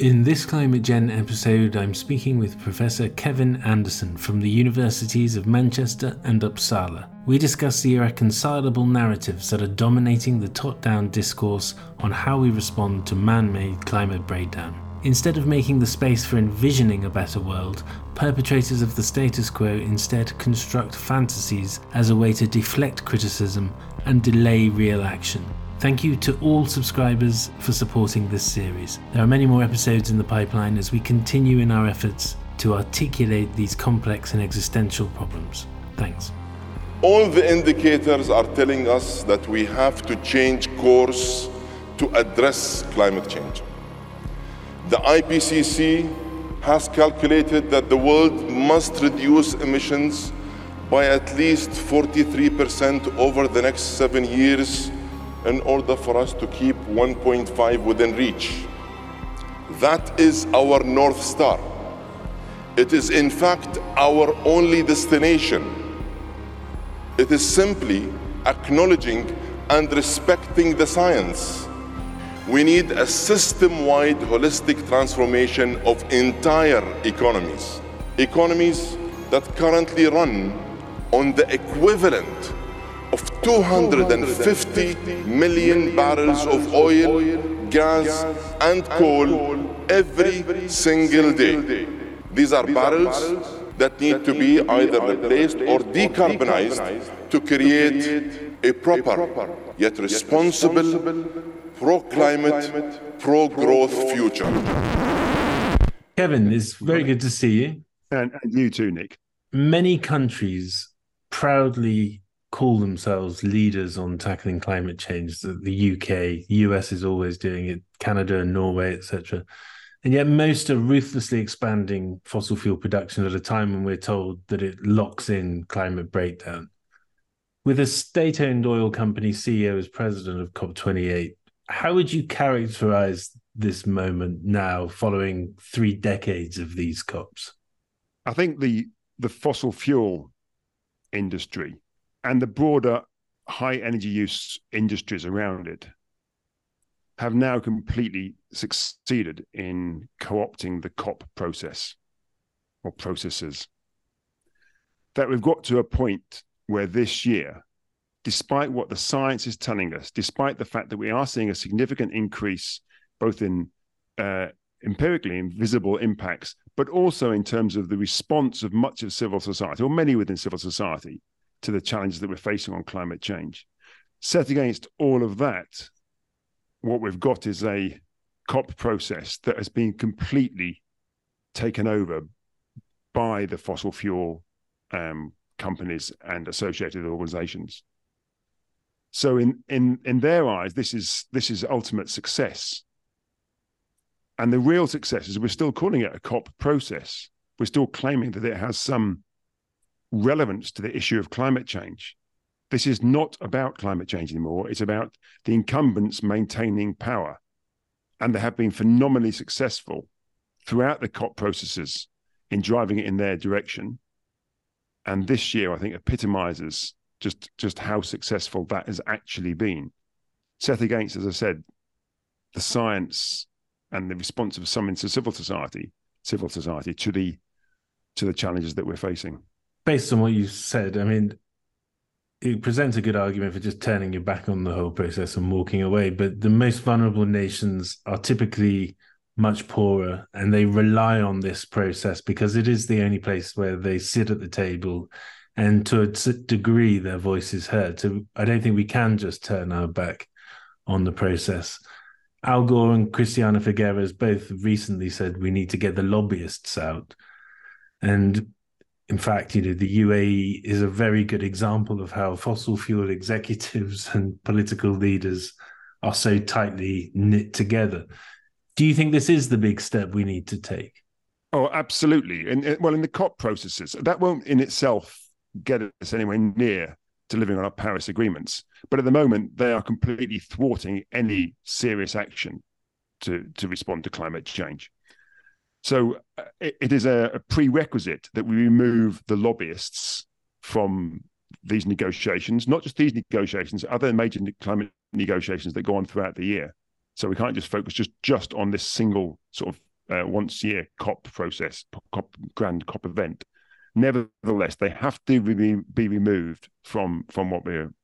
In this ClimateGenn episode, I'm speaking with Professor Kevin Anderson from the Universities of Manchester and Uppsala. We discuss the irreconcilable narratives that are dominating the top down discourse on how we respond to man made climate breakdown. Instead of making the space for envisioning a better world, perpetrators of the status quo instead construct fantasies as a way to deflect criticism and delay real action. Thank you to all subscribers for supporting this series. There are many more episodes in the pipeline as we continue in our efforts to articulate these complex and existential problems. Thanks. All the indicators are telling us that we have to change course to address climate change. The IPCC has calculated that the world must reduce emissions by at least 43% over the next seven years in order for us to keep 1.5 within reach. That is our North Star. It is, in fact, our only destination. It is simply acknowledging and respecting the science. We need a system wide holistic transformation of entire economies. Economies that currently run on the equivalent of 250 million barrels of oil, gas, and coal every single day. These are barrels that need to be either replaced or decarbonized to create a proper yet responsible pro climate, pro growth future. Kevin, it's very good to see you. And, and you too, Nick. Many countries proudly call themselves leaders on tackling climate change. The UK, US is always doing it, Canada and Norway, etc. And yet most are ruthlessly expanding fossil fuel production at a time when we're told that it locks in climate breakdown. With a state-owned oil company CEO as president of COP28, how would you characterize this moment now following three decades of these COPs? I think the the fossil fuel industry and the broader high energy use industries around it have now completely succeeded in co-opting the COP process or processes. That we've got to a point where this year, despite what the science is telling us, despite the fact that we are seeing a significant increase both in uh, empirically invisible impacts, but also in terms of the response of much of civil society, or many within civil society, to the challenges that we're facing on climate change. Set against all of that, what we've got is a COP process that has been completely taken over by the fossil fuel um, companies and associated organizations. So in in in their eyes, this is this is ultimate success. And the real success is we're still calling it a COP process. We're still claiming that it has some relevance to the issue of climate change. This is not about climate change anymore. It's about the incumbents maintaining power. And they have been phenomenally successful throughout the COP processes in driving it in their direction. And this year, I think, epitomizes just, just how successful that has actually been. Set against, as I said, the science and the response of some into civil society, civil society to the to the challenges that we're facing based on what you said, I mean, it presents a good argument for just turning your back on the whole process and walking away. But the most vulnerable nations are typically much poorer and they rely on this process because it is the only place where they sit at the table and to a degree their voice is heard. So I don't think we can just turn our back on the process. Al Gore and Christiana Figueres both recently said we need to get the lobbyists out. And in fact, you know, the UAE is a very good example of how fossil fuel executives and political leaders are so tightly knit together. Do you think this is the big step we need to take? Oh, absolutely. And well, in the COP processes, that won't in itself get us anywhere near delivering on our Paris agreements. But at the moment, they are completely thwarting any serious action to, to respond to climate change. So uh, it, it is a, a prerequisite that we remove the lobbyists from these negotiations, not just these negotiations, other major climate negotiations that go on throughout the year. So we can't just focus just just on this single sort of uh, once year COP process, COP, grand COP event. Nevertheless, they have to be, be removed from from what we're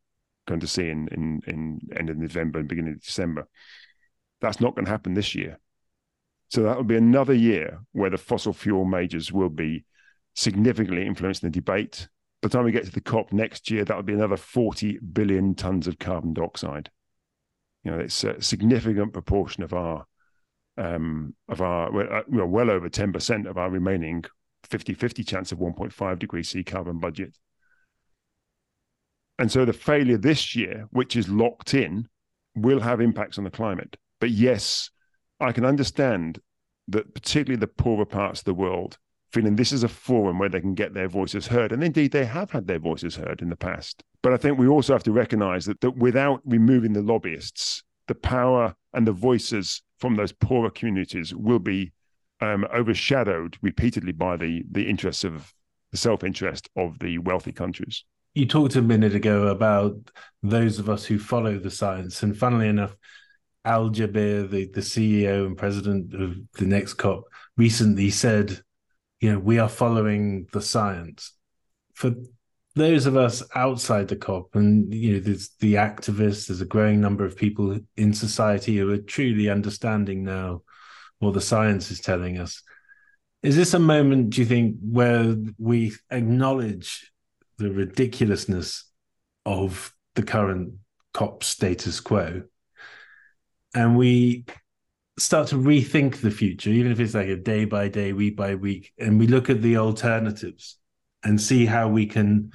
going to see in, in in end of November and beginning of December. That's not going to happen this year. So that will be another year where the fossil fuel majors will be significantly influencing the debate. By the time we get to the COP next year, that will be another 40 billion tons of carbon dioxide. You know, it's a significant proportion of our um, of our well, uh, well over 10% of our remaining 50-50 chance of 1.5 degrees C carbon budget. And so the failure this year, which is locked in, will have impacts on the climate. But yes, I can understand that particularly the poorer parts of the world feeling this is a forum where they can get their voices heard. And indeed, they have had their voices heard in the past. But I think we also have to recognize that, that without removing the lobbyists, the power and the voices from those poorer communities will be um, overshadowed repeatedly by the, the interests of the self interest of the wealthy countries. You talked a minute ago about those of us who follow the science. And funnily enough, Al Jaber, the, the CEO and president of the next COP, recently said, you know, we are following the science. For those of us outside the COP, and you know, there's the activists, there's a growing number of people in society who are truly understanding now what the science is telling us. Is this a moment, do you think, where we acknowledge the ridiculousness of the current COP status quo and we start to rethink the future, even if it's like a day by day, week by week, and we look at the alternatives and see how we can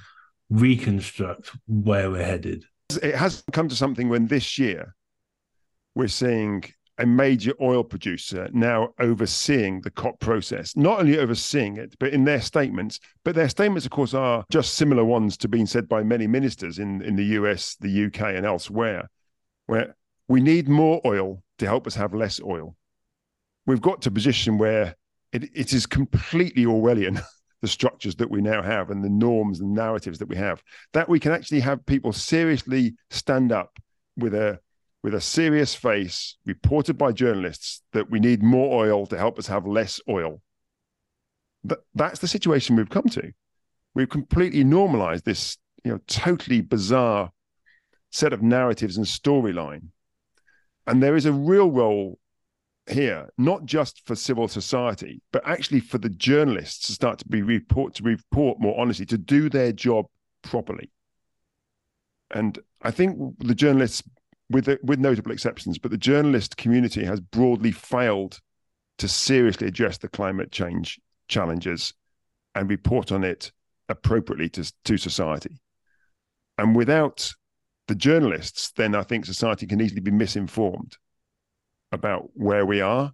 reconstruct where we're headed. It has come to something when this year we're seeing a major oil producer now overseeing the COP process, not only overseeing it, but in their statements. But their statements, of course, are just similar ones to being said by many ministers in, in the US, the UK, and elsewhere, where we need more oil to help us have less oil. We've got to a position where it, it is completely Orwellian, the structures that we now have and the norms and narratives that we have, that we can actually have people seriously stand up with a with a serious face, reported by journalists, that we need more oil to help us have less oil. That, that's the situation we've come to. We've completely normalized this, you know, totally bizarre set of narratives and storyline and there is a real role here, not just for civil society, but actually for the journalists to start to be report to report more honestly, to do their job properly. And I think the journalists, with with notable exceptions, but the journalist community has broadly failed to seriously address the climate change challenges and report on it appropriately to, to society. And without the journalists, then I think society can easily be misinformed about where we are,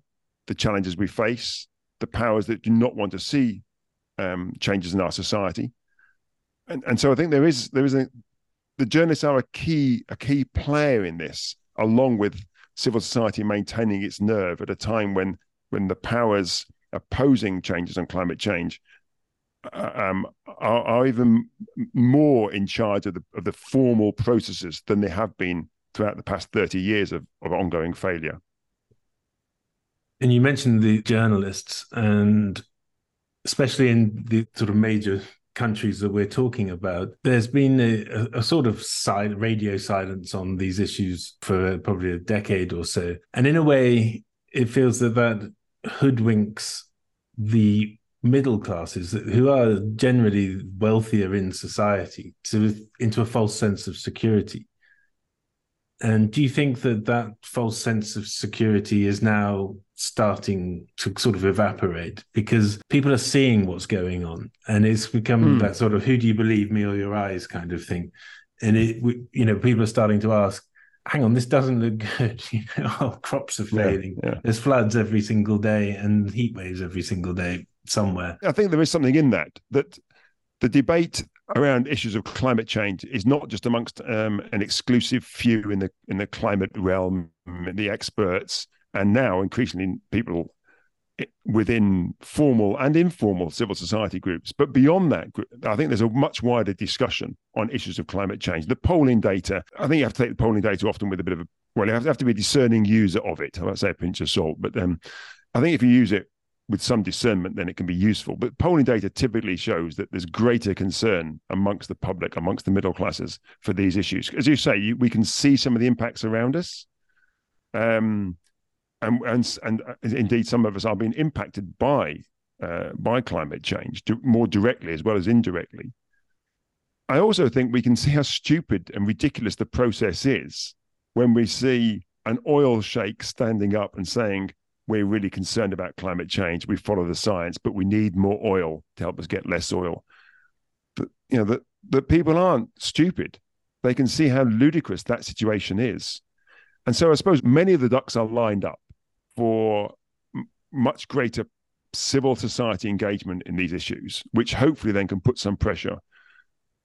the challenges we face, the powers that do not want to see um, changes in our society, and and so I think there is there is a the journalists are a key a key player in this, along with civil society maintaining its nerve at a time when when the powers opposing changes on climate change um, are, are, even more in charge of the, of the formal processes than they have been throughout the past 30 years of, of ongoing failure. And you mentioned the journalists, and especially in the sort of major countries that we're talking about, there's been a, a, sort of radio silence on these issues for probably a decade or so. And in a way, it feels that that hoodwinks the middle classes who are generally wealthier in society to into a false sense of security. And do you think that that false sense of security is now starting to sort of evaporate? Because people are seeing what's going on and it's become mm. that sort of who do you believe me or your eyes? kind of thing. And it you know people are starting to ask hang on this doesn't look good you know our crops are failing. yeah, yeah. there's floods every single day and heat waves every single day somewhere. I think there is something in that that the debate around issues of climate change is not just amongst um, an exclusive few in the in the climate realm, the experts, and now increasingly people within formal and informal civil society groups. But beyond that, I think there's a much wider discussion on issues of climate change. The polling data, I think you have to take the polling data often with a bit of a well, you have to, have to be a discerning user of it. I won't say a pinch of salt, but um, I think if you use it with some discernment, then it can be useful. But polling data typically shows that there's greater concern amongst the public, amongst the middle classes for these issues. As you say, you, we can see some of the impacts around us. Um, and, and, and uh, indeed, some of us are being impacted by uh, by climate change more directly as well as indirectly. I also think we can see how stupid and ridiculous the process is when we see an oil sheikh standing up and saying, we're really concerned about climate change. We follow the science, but we need more oil to help us get less oil. But you know that that people aren't stupid. They can see how ludicrous that situation is, and so I suppose many of the ducks are lined up for m- much greater civil society engagement in these issues, which hopefully then can put some pressure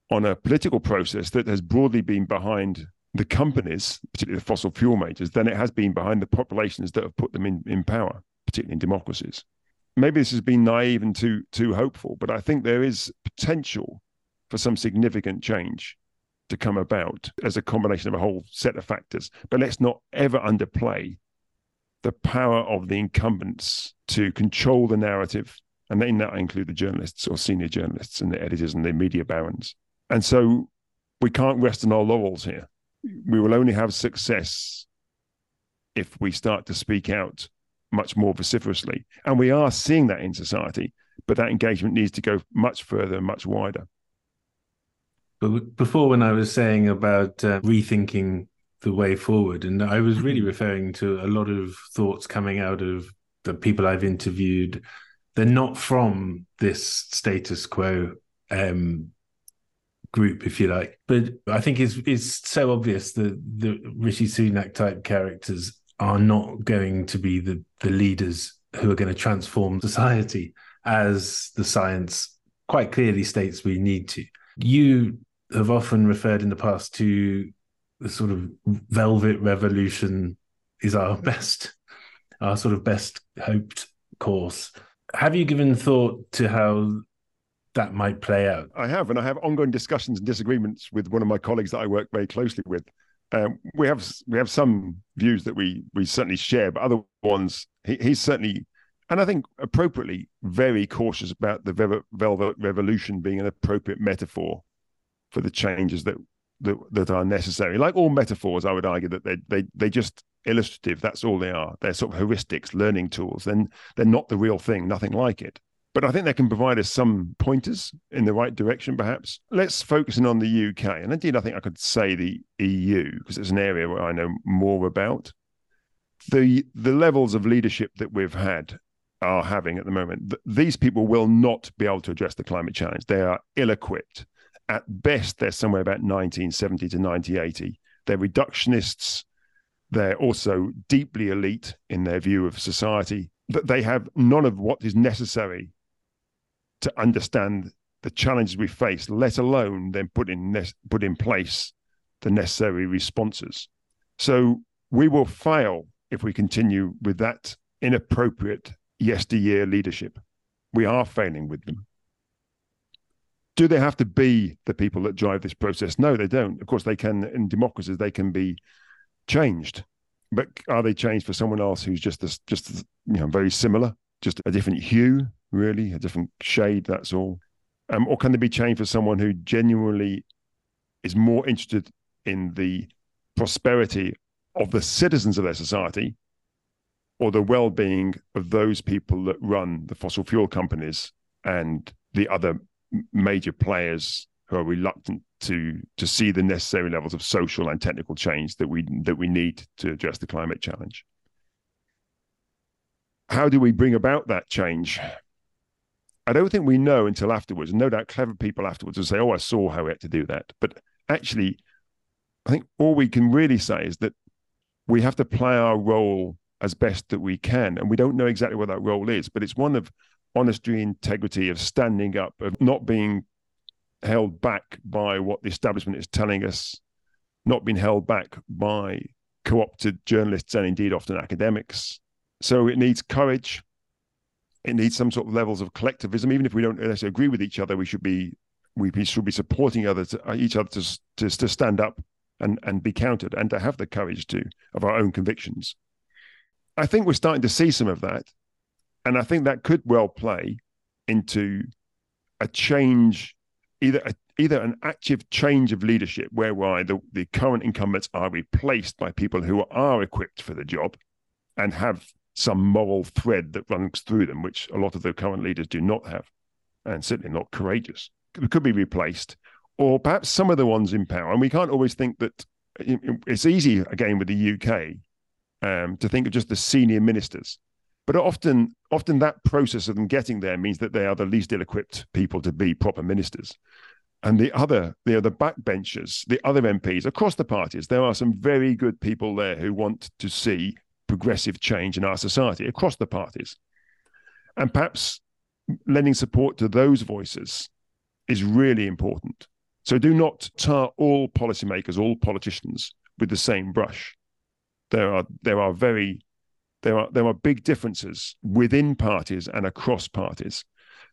on a political process that has broadly been behind the companies, particularly the fossil fuel majors, than it has been behind the populations that have put them in, in power, particularly in democracies. Maybe this has been naive and too too hopeful, but I think there is potential for some significant change to come about as a combination of a whole set of factors. But let's not ever underplay the power of the incumbents to control the narrative. And in that, include the journalists or senior journalists and the editors and the media barons. And so we can't rest on our laurels here we will only have success if we start to speak out much more vociferously. And we are seeing that in society, but that engagement needs to go much further and much wider. But before, when I was saying about uh, rethinking the way forward, and I was really referring to a lot of thoughts coming out of the people I've interviewed. They're not from this status quo um, group, if you like. But I think it's it's so obvious that the Rishi Sunak type characters are not going to be the the leaders who are going to transform society as the science quite clearly states we need to. You have often referred in the past to the sort of velvet revolution is our best, our sort of best hoped course. Have you given thought to how that might play out? I have, and I have ongoing discussions and disagreements with one of my colleagues that I work very closely with. Um, we have we have some views that we we certainly share, but other ones he, he's certainly, and I think appropriately, very cautious about the velvet revolution being an appropriate metaphor for the changes that that, that are necessary. Like all metaphors, I would argue that they they they just illustrative. That's all they are. They're sort of heuristics, learning tools. Then they're not the real thing. Nothing like it. But I think they can provide us some pointers in the right direction, perhaps. Let's focus in on the UK. And indeed, I think I could say the EU, because it's an area where I know more about. The, the levels of leadership that we've had are having at the moment, th- these people will not be able to address the climate challenge. They are ill equipped. At best, they're somewhere about 1970 to 1980. They're reductionists. They're also deeply elite in their view of society. That they have none of what is necessary to understand the challenges we face, let alone then put in ne- put in place the necessary responses. So we will fail if we continue with that inappropriate yesteryear leadership. We are failing with them. Do they have to be the people that drive this process? No, they don't. Of course, they can in democracies they can be changed, but are they changed for someone else who's just a, just you know very similar, just a different hue, really, a different shade, that's all? Um, or can they be changed for someone who genuinely is more interested in the prosperity of the citizens of their society or the well being of those people that run the fossil fuel companies and the other major players who are reluctant to to see the necessary levels of social and technical change that we that we need to address the climate challenge. How do we bring about that change? I don't think we know until afterwards. No doubt clever people afterwards will say, oh, I saw how we had to do that. But actually, I think all we can really say is that we have to play our role as best that we can. And we don't know exactly what that role is, but it's one of honesty, integrity, of standing up, of not being held back by what the establishment is telling us, not being held back by co opted journalists and indeed often academics. So it needs courage, it needs some sort of levels of collectivism. Even if we don't necessarily agree with each other, we should be we should be supporting others, uh, each other to, to, to stand up and and be counted, and to have the courage to of our own convictions. I think we're starting to see some of that. And I think that could well play into a change, either a, either an active change of leadership, whereby the, the current incumbents are replaced by people who are equipped for the job and have some moral thread that runs through them, which a lot of the current leaders do not have, and certainly not courageous. It could be replaced, or perhaps some of the ones in power. And we can't always think that it's easy again with the UK um, to think of just the senior ministers, but often, often that process of them getting there means that they are the least ill-equipped people to be proper ministers. And the other, the other backbenchers, the other MPs across the parties, there are some very good people there who want to see progressive change in our society across the parties. And perhaps lending support to those voices is really important. So do not tar all policymakers, all politicians with the same brush. There are there are very there are there are big differences within parties and across parties.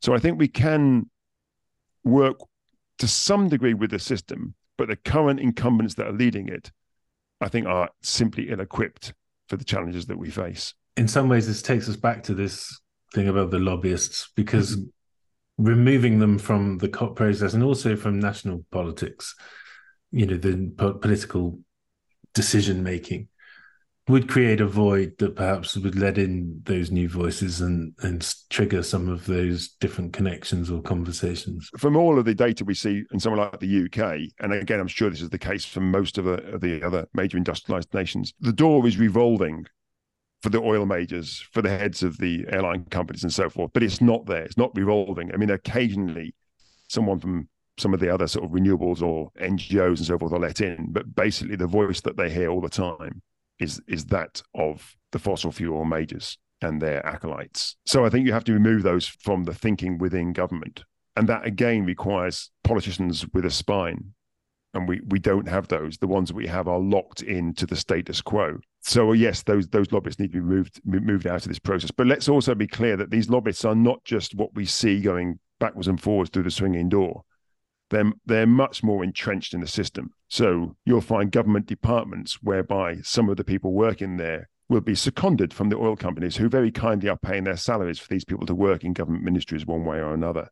So I think we can work to some degree with the system, but the current incumbents that are leading it, I think, are simply ill-equipped for the challenges that we face. In some ways, this takes us back to this thing about the lobbyists because mm-hmm. removing them from the COP process and also from national politics, you know, the po- political decision making would create a void that perhaps would let in those new voices and and trigger some of those different connections or conversations. From all of the data we see in somewhere like the UK, and again, I'm sure this is the case for most of the, of the other major industrialized nations, the door is revolving for the oil majors, for the heads of the airline companies and so forth, but it's not there. It's not revolving. I mean, occasionally someone from some of the other sort of renewables or NGOs and so forth are let in, but basically the voice that they hear all the time is is that of the fossil fuel majors and their acolytes. So I think you have to remove those from the thinking within government. And that again requires politicians with a spine. And we, we don't have those. The ones that we have are locked into the status quo. So uh, yes, those those lobbyists need to be moved moved out of this process. But let's also be clear that these lobbyists are not just what we see going backwards and forwards through the swinging door they're, they're much more entrenched in the system. So you'll find government departments whereby some of the people working there will be seconded from the oil companies who very kindly are paying their salaries for these people to work in government ministries one way or another.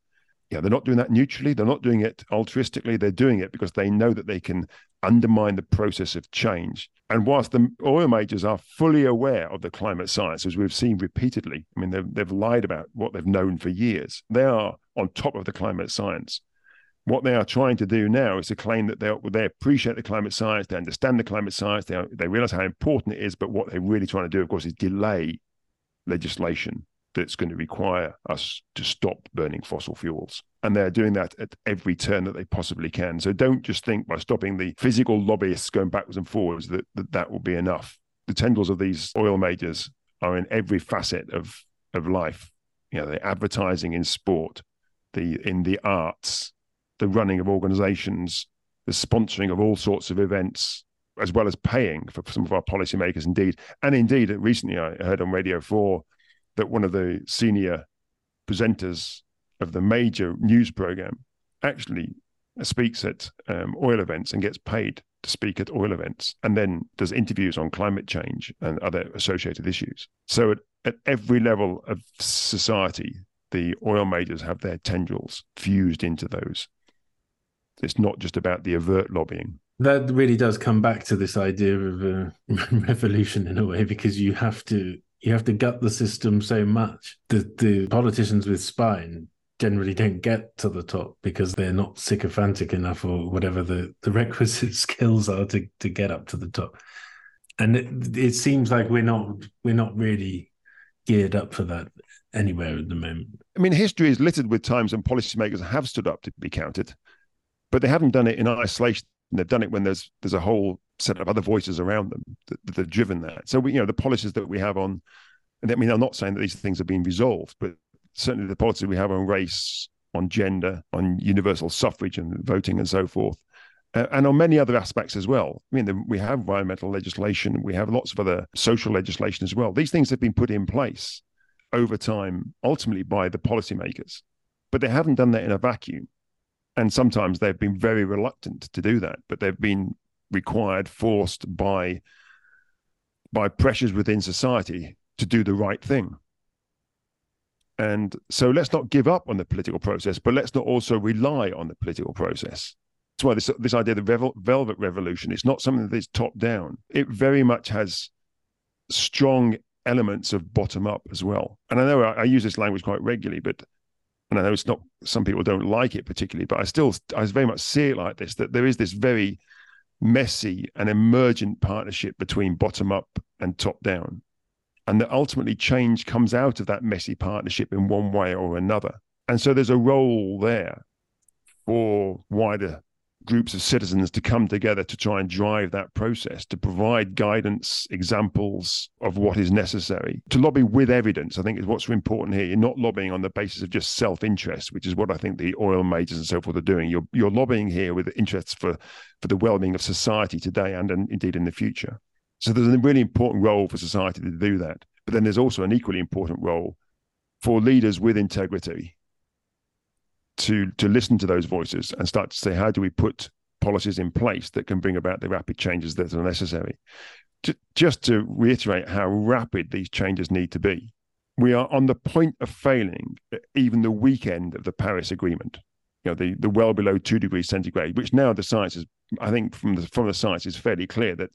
Yeah, they're not doing that neutrally. They're not doing it altruistically. They're doing it because they know that they can undermine the process of change. And whilst the oil majors are fully aware of the climate science, as we've seen repeatedly, I mean, they've, they've lied about what they've known for years. They are on top of the climate science what they are trying to do now is to claim that they they appreciate the climate science, they understand the climate science, they they realize how important it is. But what they're really trying to do, of course, is delay legislation that's going to require us to stop burning fossil fuels. And they're doing that at every turn that they possibly can. So don't just think by stopping the physical lobbyists going backwards and forwards that that, that will be enough. The tendrils of these oil majors are in every facet of of life. You know, the advertising in sport, the in the arts, the running of organizations, the sponsoring of all sorts of events, as well as paying for some of our policymakers, indeed. And indeed, recently I heard on Radio 4 that one of the senior presenters of the major news program actually speaks at um, oil events and gets paid to speak at oil events and then does interviews on climate change and other associated issues. So at, at every level of society, the oil majors have their tendrils fused into those it's not just about the overt lobbying. That really does come back to this idea of uh, a revolution in a way, because you have to you have to gut the system so much that the politicians with spine generally don't get to the top because they're not sycophantic enough or whatever the, the requisite skills are to, to get up to the top. And it, it seems like we're not we're not really geared up for that anywhere at the moment. I mean, history is littered with times when policymakers have stood up to be counted but they haven't done it in isolation. They've done it when there's there's a whole set of other voices around them that, that have driven that. So we, you know, the policies that we have on, and I mean, I'm not saying that these things have been resolved, but certainly the policies we have on race, on gender, on universal suffrage and voting and so forth, uh, and on many other aspects as well. I mean, the, we have environmental legislation, we have lots of other social legislation as well. These things have been put in place over time, ultimately by the policymakers, but they haven't done that in a vacuum and sometimes they've been very reluctant to do that, but they've been required, forced by by pressures within society to do the right thing. And so let's not give up on the political process, but let's not also rely on the political process. That's why this this idea of the velvet revolution it's not something that is top down. It very much has strong elements of bottom up as well. And I know I, I use this language quite regularly, but and I know it's not some people don't like it particularly, but I still I very much see it like this that there is this very messy and emergent partnership between bottom up and top down. And that ultimately change comes out of that messy partnership in one way or another. And so there's a role there for wider groups of citizens to come together to try and drive that process, to provide guidance, examples of what is necessary, to lobby with evidence. I think is what's important here. You're not lobbying on the basis of just self-interest, which is what I think the oil majors and so forth are doing. You're you're lobbying here with interests for for the well-being of society today and, and indeed in the future. So there's a really important role for society to do that. But then there's also an equally important role for leaders with integrity to to listen to those voices and start to say how do we put policies in place that can bring about the rapid changes that are necessary. just to reiterate how rapid these changes need to be, we are on the point of failing uh, even the weekend of the Paris Agreement. You know, the, the well below two degrees centigrade, which now the science is, I think, from the from the science is fairly clear that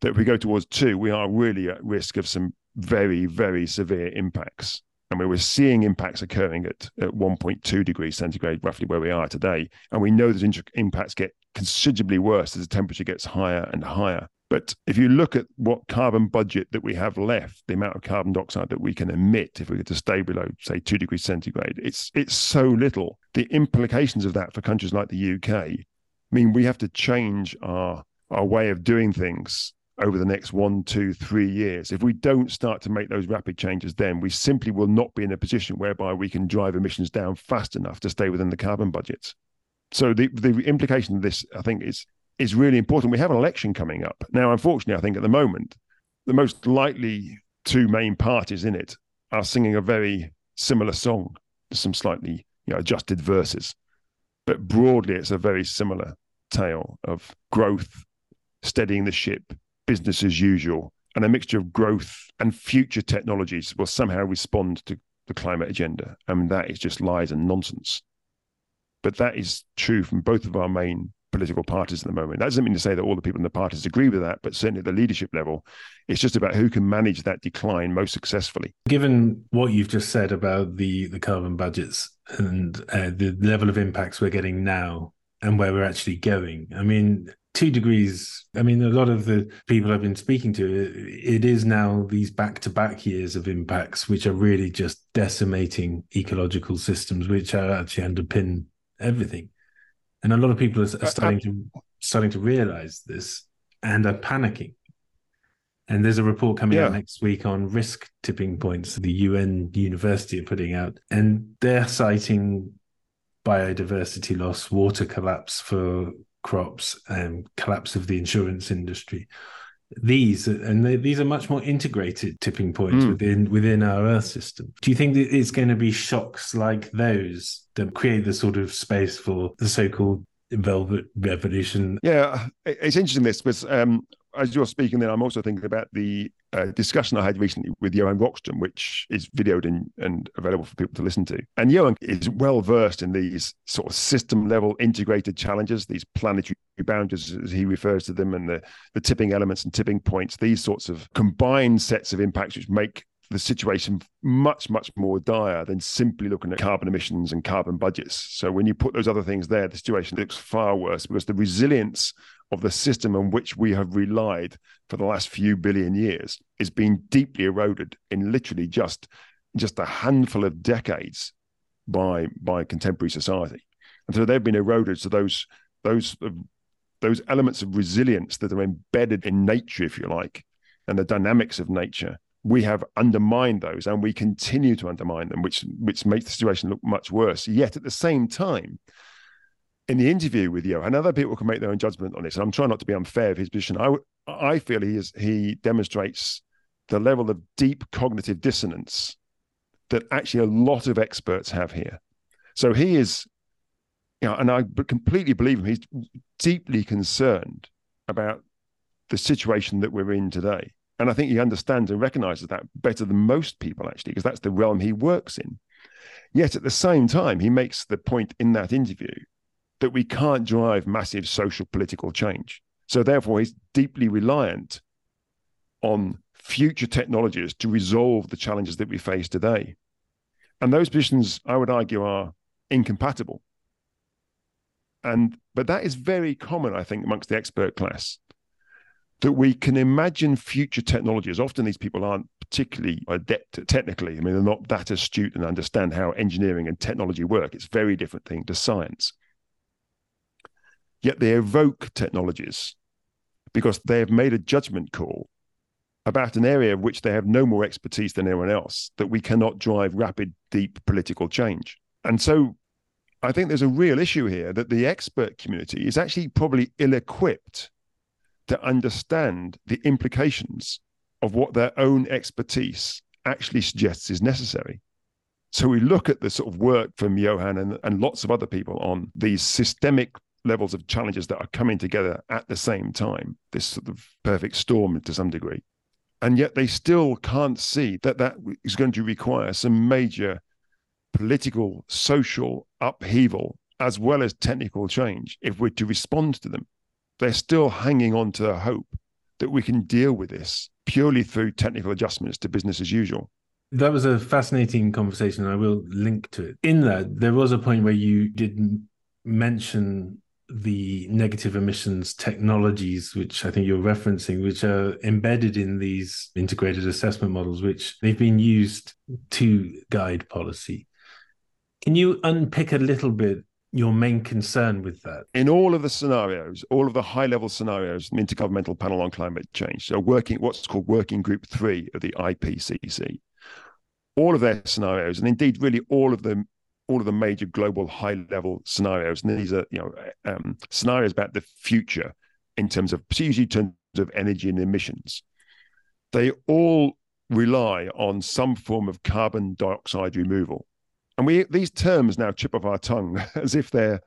that if we go towards two, we are really at risk of some very very severe impacts and we were seeing impacts occurring at, at 1.2 degrees centigrade, roughly where we are today. And we know those impacts get considerably worse as the temperature gets higher and higher. But if you look at what carbon budget that we have left, the amount of carbon dioxide that we can emit if we were to stay below, say, two degrees centigrade, it's it's so little. The implications of that for countries like the UK mean we have to change our our way of doing things over the next one, two, three years. If we don't start to make those rapid changes, then we simply will not be in a position whereby we can drive emissions down fast enough to stay within the carbon budgets. So the the implication of this, I think, is is really important. We have an election coming up now. Unfortunately, I think at the moment, the most likely two main parties in it are singing a very similar song, some slightly you know, adjusted verses, but broadly, it's a very similar tale of growth, steadying the ship, business as usual, and a mixture of growth and future technologies will somehow respond to the climate agenda. I mean, that is just lies and nonsense. But that is true from both of our main political parties at the moment. That doesn't mean to say that all the people in the parties agree with that, but certainly at the leadership level, it's just about who can manage that decline most successfully. Given what you've just said about the the carbon budgets and uh, the level of impacts we're getting now and where we're actually going, I mean, two degrees i mean a lot of the people i've been speaking to it is now these back-to-back years of impacts which are really just decimating ecological systems which are actually underpin everything and a lot of people are, are starting to starting to realize this and are panicking and there's a report coming yeah. out next week on risk tipping points the un university are putting out and they're citing biodiversity loss water collapse for crops, um, collapse of the insurance industry. These and they, these are much more integrated tipping points mm. within within our Earth system. Do you think that it's going to be shocks like those that create the sort of space for the so-called velvet revolution? Yeah, it's interesting this because um, as you're speaking, then I'm also thinking about the uh, discussion I had recently with Johan Rockström, which is videoed in, and available for people to listen to. And Johan is well versed in these sort of system level integrated challenges, these planetary boundaries, as he refers to them, and the, the tipping elements and tipping points, these sorts of combined sets of impacts which make the situation much, much more dire than simply looking at carbon emissions and carbon budgets. So when you put those other things there, the situation looks far worse because the resilience of the system on which we have relied for the last few billion years is being deeply eroded in literally just just a handful of decades by by contemporary society. And so they've been eroded. So those those uh, those elements of resilience that are embedded in nature, if you like, and the dynamics of nature we have undermined those and we continue to undermine them, which which makes the situation look much worse. Yet at the same time, in the interview with you, and other people can make their own judgment on this, and I'm trying not to be unfair of his position. I I feel he is he demonstrates the level of deep cognitive dissonance that actually a lot of experts have here. So he is, you know, and I completely believe him. He's deeply concerned about the situation that we're in today And I think he understands and recognizes that better than most people, actually, because that's the realm he works in. Yet at the same time, he makes the point in that interview that we can't drive massive social political change. So therefore, he's deeply reliant on future technologies to resolve the challenges that we face today. And those positions, I would argue, are incompatible. And but that is very common, I think, amongst the expert class that we can imagine future technologies. Often these people aren't particularly adept technically. I mean, they're not that astute and understand how engineering and technology work. It's a very different thing to science. Yet they evoke technologies because they have made a judgment call about an area of which they have no more expertise than anyone else, that we cannot drive rapid, deep political change. And so I think there's a real issue here that the expert community is actually probably ill equipped to understand the implications of what their own expertise actually suggests is necessary. So we look at the sort of work from Johan and, and lots of other people on these systemic levels of challenges that are coming together at the same time, this sort of perfect storm to some degree. And yet they still can't see that that is going to require some major political, social upheaval, as well as technical change if we're to respond to them they're still hanging on to the hope that we can deal with this purely through technical adjustments to business as usual. That was a fascinating conversation. I will link to it. In that, there was a point where you did mention the negative emissions technologies, which I think you're referencing, which are embedded in these integrated assessment models, which they've been used to guide policy. Can you unpick a little bit your main concern with that? In all of the scenarios, all of the high level scenarios, the Intergovernmental Panel on Climate Change, so working what's called Working Group Three of the IPCC, all of their scenarios, and indeed really all of them, all of the major global high level scenarios, and these are you know um, scenarios about the future in terms of usually in terms of energy and emissions. They all rely on some form of carbon dioxide removal and we these terms now chip off our tongue as if they're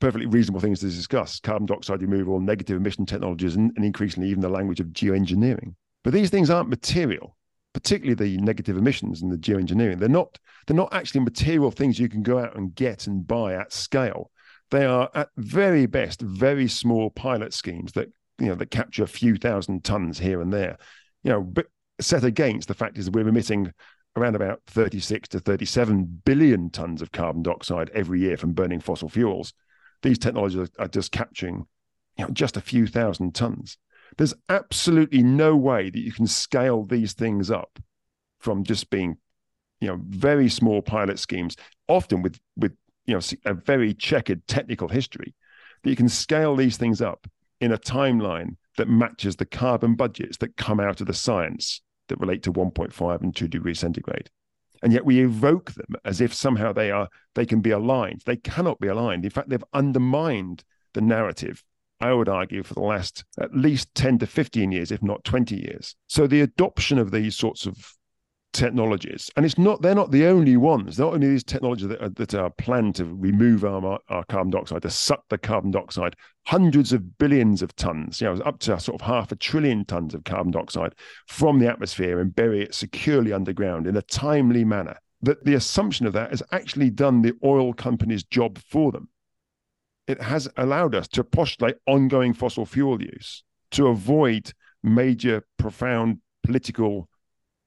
perfectly reasonable things to discuss carbon dioxide removal, negative emission technologies, and, and increasingly even the language of geoengineering. But these things aren't material, particularly the negative emissions and the geoengineering. They're not, they're not actually material things you can go out and get and buy at scale. They are at very best very small pilot schemes that you know that capture a few thousand tons here and there. You know, but set against the fact is that we're emitting around about 36 to 37 billion tons of carbon dioxide every year from burning fossil fuels. These technologies are just capturing you know, just a few thousand tons. There's absolutely no way that you can scale these things up from just being, you know, very small pilot schemes, often with with you know a very checkered technical history, that you can scale these things up in a timeline that matches the carbon budgets that come out of the science that relate to 1.5 and 2 degrees centigrade. And yet we evoke them as if somehow they are they can be aligned. They cannot be aligned. In fact they've undermined the narrative i would argue for the last at least 10 to 15 years if not 20 years so the adoption of these sorts of technologies, and it's not they're not the only ones. Not only these technologies that are, that are planned to remove our, our carbon dioxide, to suck the carbon dioxide, hundreds of billions of tons, you know, up to sort of half a trillion tons of carbon dioxide from the atmosphere and bury it securely underground in a timely manner. That the assumption of that has actually done the oil companies' job for them. It has allowed us to postulate ongoing fossil fuel use to avoid major, profound political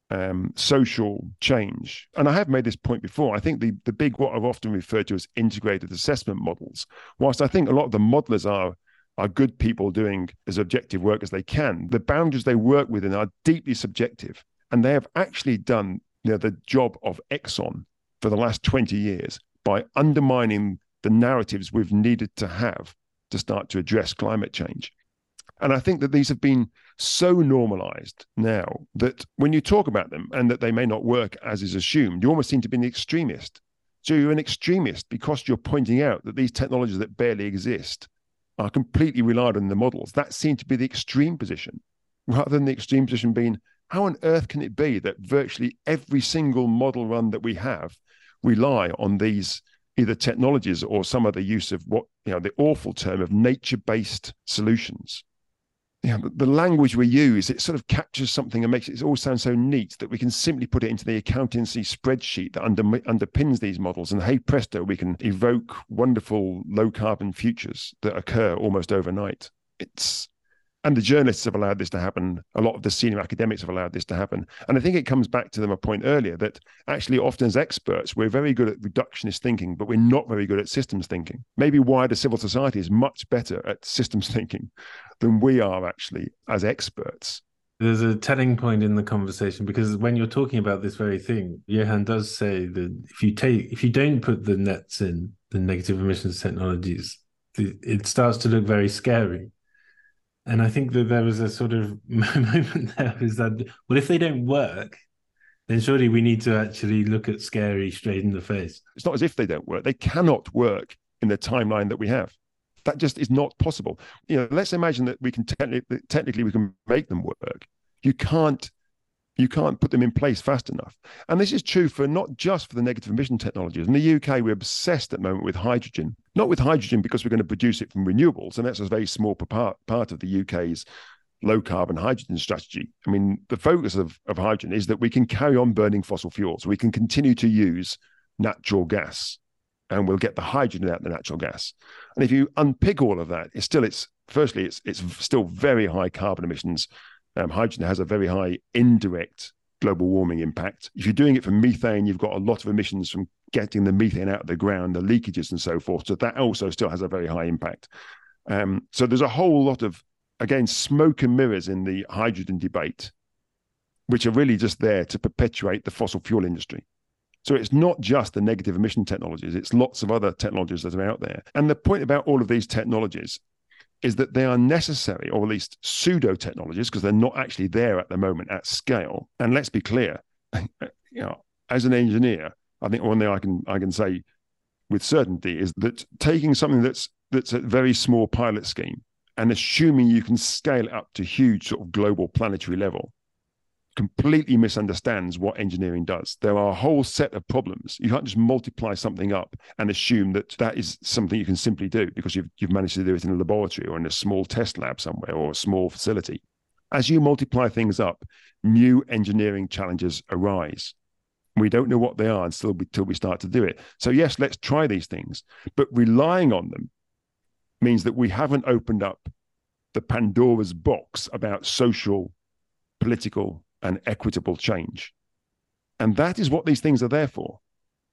um, social change. And I have made this point before. I think the, the big, what I've often referred to as integrated assessment models, whilst I think a lot of the modelers are are good people doing as objective work as they can, the boundaries they work within are deeply subjective. And they have actually done you know, the job of Exxon for the last 20 years by undermining the narratives we've needed to have to start to address climate change. And I think that these have been so normalized now that when you talk about them and that they may not work as is assumed, you almost seem to be an extremist. So you're an extremist because you're pointing out that these technologies that barely exist are completely relied on the models. That seemed to be the extreme position, rather than the extreme position being how on earth can it be that virtually every single model run that we have rely on these either technologies or some other use of what you know the awful term of nature-based solutions yeah, the language we use, it sort of captures something and makes it all sound so neat that we can simply put it into the accountancy spreadsheet that under, underpins these models. And hey presto, we can evoke wonderful low carbon futures that occur almost overnight. It's and the journalists have allowed this to happen. A lot of the senior academics have allowed this to happen. And I think it comes back to my point earlier that actually, often as experts, we're very good at reductionist thinking, but we're not very good at systems thinking. Maybe wider civil society is much better at systems thinking than we are actually as experts. There's a telling point in the conversation because when you're talking about this very thing, Johan does say that if you take if you don't put the NETs in the negative emissions technologies, it starts to look very scary and I think that there was a sort of moment there is that, well, if they don't work, then surely we need to actually look at scary straight in the face. It's not as if they don't work, they cannot work in the timeline that we have. That just is not possible. You know, let's imagine that we can technically, technically we can make them work. You can't you can't put them in place fast enough. And this is true for not just for the negative emission technologies. In the UK, we're obsessed at the moment with hydrogen, not with hydrogen because we're going to produce it from renewables. And that's a very small part, part of the UK's low carbon hydrogen strategy. I mean, the focus of, of hydrogen is that we can carry on burning fossil fuels. We can continue to use natural gas and we'll get the hydrogen out of the natural gas. And if you unpick all of that, it's still, it's firstly, it's, it's still very high carbon emissions um, hydrogen has a very high indirect global warming impact. If you're doing it from methane, you've got a lot of emissions from getting the methane out of the ground, the leakages and so forth. So that also still has a very high impact. Um, so there's a whole lot of, again, smoke and mirrors in the hydrogen debate, which are really just there to perpetuate the fossil fuel industry. So it's not just the negative emission technologies, it's lots of other technologies that are out there. And the point about all of these technologies is that they are necessary, or at least pseudo technologies, because they're not actually there at the moment at scale. And let's be clear, you know, as an engineer, I think one thing I can I can say with certainty is that taking something that's that's a very small pilot scheme and assuming you can scale it up to huge sort of global planetary level completely misunderstands what engineering does. There are a whole set of problems. You can't just multiply something up and assume that that is something you can simply do because you've, you've managed to do it in a laboratory or in a small test lab somewhere or a small facility. As you multiply things up, new engineering challenges arise. We don't know what they are until we, until we start to do it. So, yes, let's try these things, but relying on them means that we haven't opened up the Pandora's box about social, political, and equitable change. And that is what these things are there for.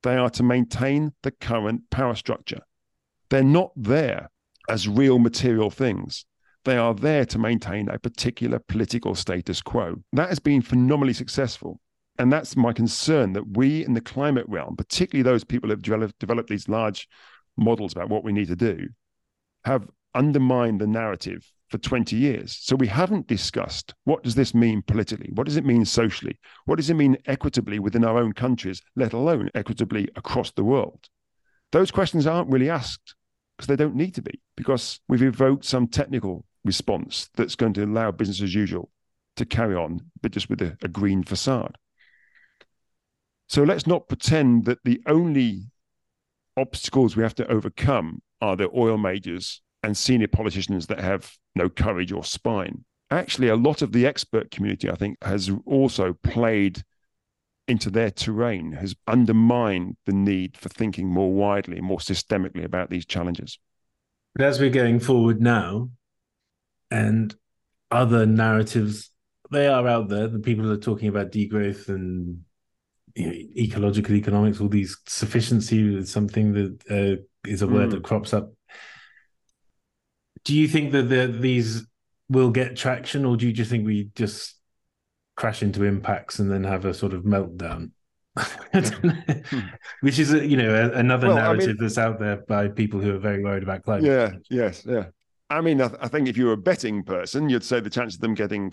They are to maintain the current power structure. They're not there as real material things. They are there to maintain a particular political status quo. That has been phenomenally successful. And that's my concern that we in the climate realm, particularly those people who have developed, these large models about what we need to do, have undermined the narrative for 20 years. So we haven't discussed what does this mean politically? What does it mean socially? What does it mean equitably within our own countries, let alone equitably across the world? Those questions aren't really asked because they don't need to be, because we've evoked some technical response that's going to allow business as usual to carry on, but just with a, a green facade. So let's not pretend that the only obstacles we have to overcome are the oil majors and senior politicians that have no courage or spine. Actually, a lot of the expert community, I think, has also played into their terrain, has undermined the need for thinking more widely, more systemically about these challenges. But as we're going forward now, and other narratives, they are out there. The people are talking about degrowth and you know, ecological economics, all these sufficiency is something that uh, is a word mm. that crops up do you think that the, these will get traction, or do you just think we just crash into impacts and then have a sort of meltdown? Hmm. Which is, you know, another well, narrative I mean, that's out there by people who are very worried about climate. Yeah, change. yes, yeah. I mean, I, th- I, think if you're a betting person, you'd say the chance of them getting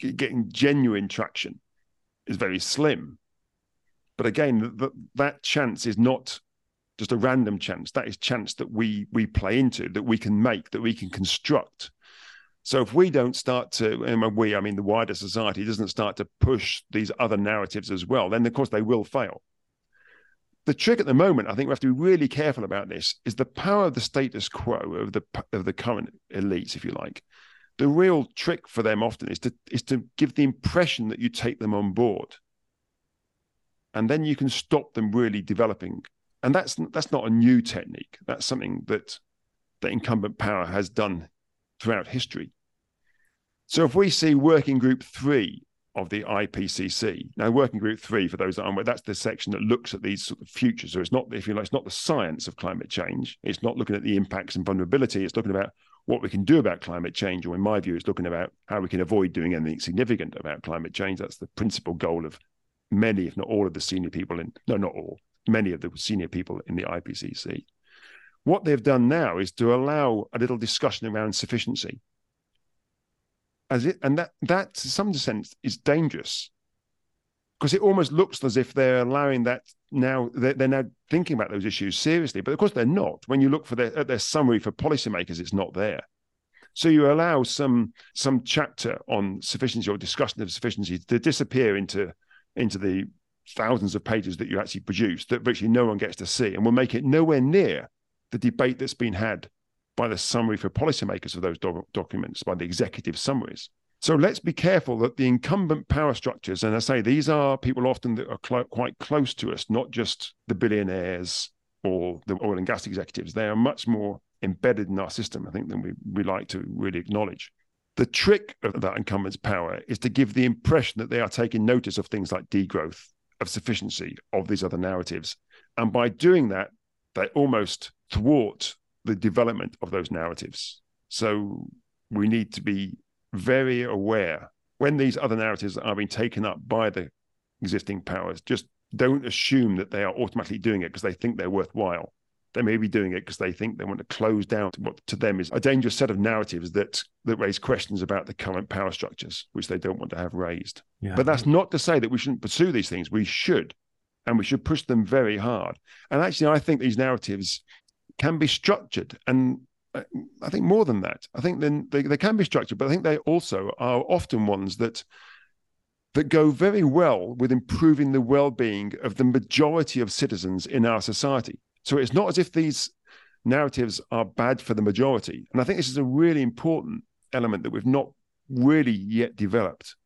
getting genuine traction is very slim. But again, th- that chance is not just a random chance. That is chance that we we play into, that we can make, that we can construct. So if we don't start to, and we, I mean the wider society, doesn't start to push these other narratives as well, then of course they will fail. The trick at the moment, I think we have to be really careful about this, is the power of the status quo of the of the current elites, if you like. the real trick for them often is to is to give the impression that you take them on board and then you can stop them really developing and that's that's not a new technique that's something that the incumbent power has done throughout history so if we see working group 3 of the IPCC. Now, working group three, for those that aren't aware, that's the section that looks at these sort of futures. So it's not, if you like, it's not the science of climate change. It's not looking at the impacts and vulnerability. It's looking about what we can do about climate change, or in my view, it's looking about how we can avoid doing anything significant about climate change. That's the principal goal of many, if not all, of the senior people in no, not all, many of the senior people in the IPCC. What they've done now is to allow a little discussion around sufficiency. As it and that that to some sense is dangerous because it almost looks as if they're allowing that now they're, they're, now thinking about those issues seriously but of course they're not. When you look for their their summary for policymakers it's not there. So you allow some some chapter on sufficiency or discussion of sufficiency to disappear into into the thousands of pages that you actually produce that virtually no one gets to see and will make it nowhere near the debate that's been had by the summary for policymakers of those do- documents, by the executive summaries. So let's be careful that the incumbent power structures, and I say these are people often that are cl- quite close to us, not just the billionaires or the oil and gas executives. They are much more embedded in our system, I think, than we, we like to really acknowledge. The trick of that incumbent's power is to give the impression that they are taking notice of things like degrowth, of sufficiency, of these other narratives. And by doing that, they almost thwart the development of those narratives. So we need to be very aware when these other narratives are being taken up by the existing powers. Just don't assume that they are automatically doing it because they think they're worthwhile. They may be doing it because they think they want to close down what to them is a dangerous set of narratives that that raise questions about the current power structures, which they don't want to have raised. Yeah. But that's not to say that we shouldn't pursue these things. We should, and we should push them very hard. And actually, I think these narratives can be structured and uh, I think more than that. I think then they, they can be structured, but I think they also are often ones that that go very well with improving the well-being of the majority of citizens in our society. So it's not as if these narratives are bad for the majority. And I think this is a really important element that we've not really yet developed.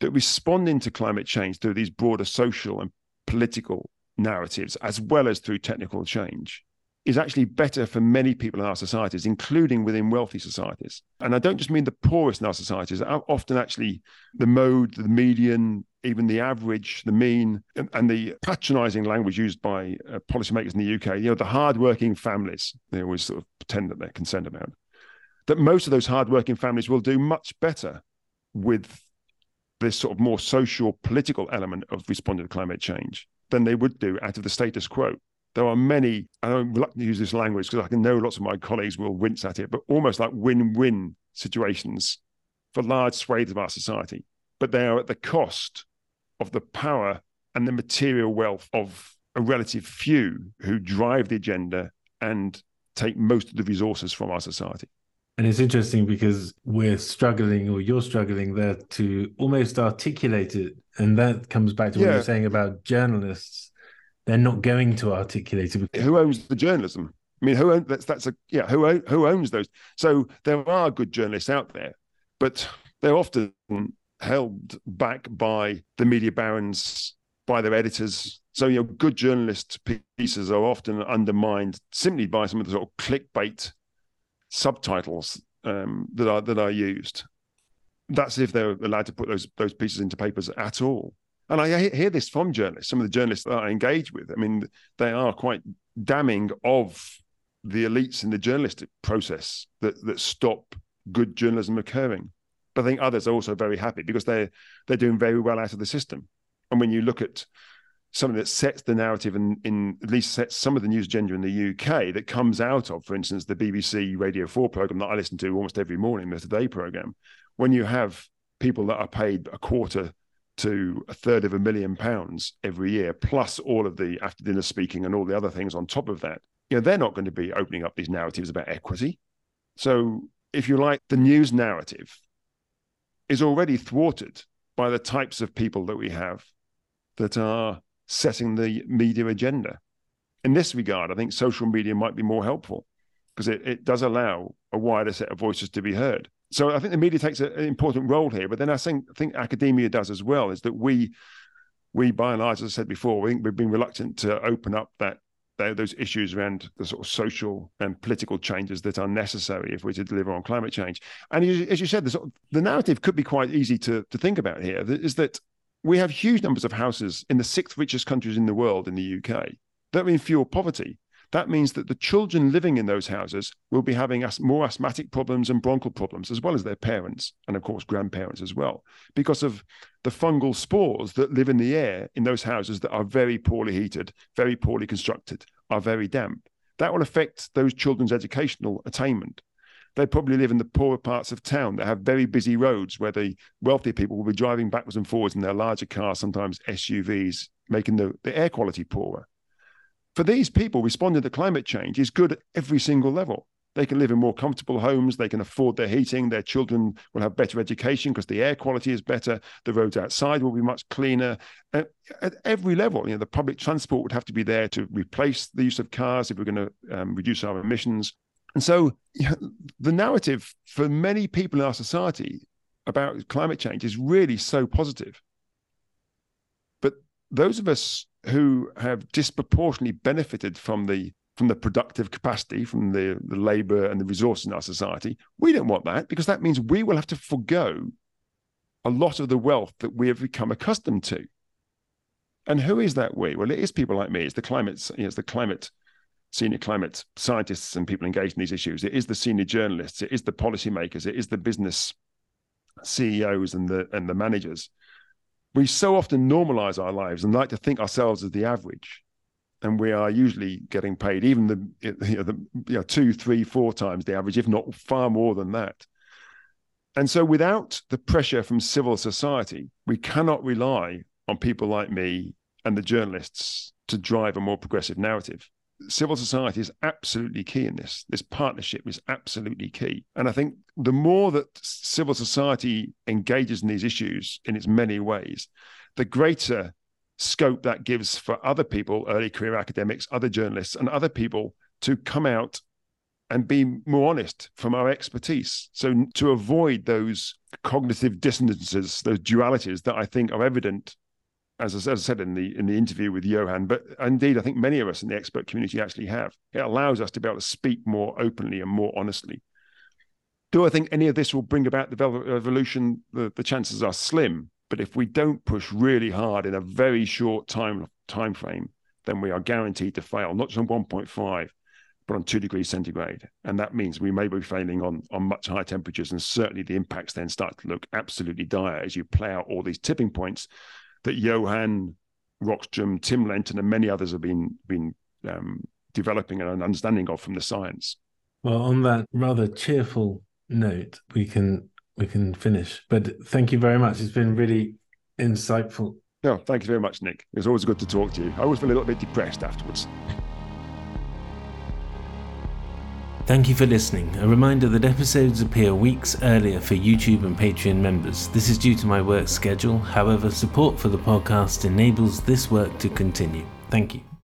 That responding to climate change through these broader social and political narratives, as well as through technical change, is actually better for many people in our societies, including within wealthy societies. And I don't just mean the poorest in our societies, often actually the mode, the median, even the average, the mean, and, the patronizing language used by uh, policymakers in the UK, you know, the hardworking families, they always sort of pretend that they're concerned about, that most of those hardworking families will do much better with this sort of more social political element of responding to climate change than they would do out of the status quo there are many, and I'm reluctant to use this language because I can know lots of my colleagues will wince at it, but almost like win win situations for large swathes of our society. But they are at the cost of the power and the material wealth of a relative few who drive the agenda and take most of the resources from our society. And it's interesting because we're struggling, or you're struggling there to almost articulate it. And that comes back to what yeah. you're saying about journalists they're not going to articulate it. Who owns the journalism? I mean, who owns that's that's a yeah who who owns those? So there are good journalists out there, but they're often held back by the media barons, by their editors. So you know, good journalist pieces are often undermined simply by some of the sort of clickbait subtitles um, that are that are used. That's if they're allowed to put those those pieces into papers at all. And I hear this from journalists, some of the journalists that I engage with. I mean, they are quite damning of the elites in the journalistic process that that stop good journalism occurring. But I think others are also very happy because they're they're doing very well out of the system. And when you look at something that sets the narrative and in, at least sets some of the news agenda in the UK that comes out of, for instance, the BBC Radio 4 program that I listen to almost every morning, the Today program, when you have people that are paid a quarter to a third of a million pounds every year, plus all of the after dinner speaking and all the other things on top of that, you know, they're not going to be opening up these narratives about equity. So, if you like, the news narrative is already thwarted by the types of people that we have that are setting the media agenda. In this regard, I think social media might be more helpful because it, it does allow a wider set of voices to be heard so I think the media takes an important role here, but then I think I think academia does as well. Is that we we by and large, as I said before, we think we've been reluctant to open up that those issues around the sort of social and political changes that are necessary if we're to deliver on climate change. And as you said, the, sort of, the narrative could be quite easy to, to think about here is that we have huge numbers of houses in the sixth richest countries in the world in the UK that mean fuel poverty. That means that the children living in those houses will be having more asthmatic problems and bronchial problems, as well as their parents and, of course, grandparents as well, because of the fungal spores that live in the air in those houses that are very poorly heated, very poorly constructed, are very damp. That will affect those children's educational attainment. They probably live in the poorer parts of town that have very busy roads where the wealthy people will be driving backwards and forwards in their larger cars, sometimes SUVs, making the, the air quality poorer for these people, responding to climate change is good at every single level. They can live in more comfortable homes. They can afford their heating. Their children will have better education because the air quality is better. The roads outside will be much cleaner. At, at every level, you know, the public transport would have to be there to replace the use of cars if we're going to um, reduce our emissions. And so, you know, the narrative for many people in our society about climate change is really so positive. But those of us who have disproportionately benefited from the from the productive capacity, from the, the labor and the resources in our society. We don't want that because that means we will have to forego a lot of the wealth that we have become accustomed to. And who is that we? Well, it is people like me. It's the climate, it's the climate, senior climate scientists and people engaged in these issues. It is the senior journalists. It is the policymakers. It is the business CEOs and the and the managers we so often normalize our lives and like to think ourselves as the average and we are usually getting paid even the you know, the you know, two three four times the average if not far more than that. And so without the pressure from civil society we cannot rely on people like me and the journalists to drive a more progressive narrative civil society is absolutely key in this. This partnership is absolutely key. And I think the more that civil society engages in these issues in its many ways, the greater scope that gives for other people, early career academics, other journalists, and other people to come out and be more honest from our expertise. So to avoid those cognitive dissonances, those dualities that I think are evident as, as I said in the in the interview with Johan, but indeed I think many of us in the expert community actually have. It allows us to be able to speak more openly and more honestly. Do I think any of this will bring about the revolution? The, the chances are slim. But if we don't push really hard in a very short time time frame, then we are guaranteed to fail, not just on 1.5, but on two degrees centigrade. And that means we may be failing on, on much higher temperatures. And certainly the impacts then start to look absolutely dire as you play out all these tipping points that Johan Rockström, Tim Lenton, and many others have been been um, developing an understanding of from the science. Well, on that rather cheerful note, we can we can finish. But thank you very much. It's been really insightful. No, thank you very much, Nick. It was always good to talk to you. I always feel a little bit depressed afterwards. Thank you for listening. A reminder that episodes appear weeks earlier for YouTube and Patreon members. This is due to my work schedule. However, support for the podcast enables this work to continue. Thank you.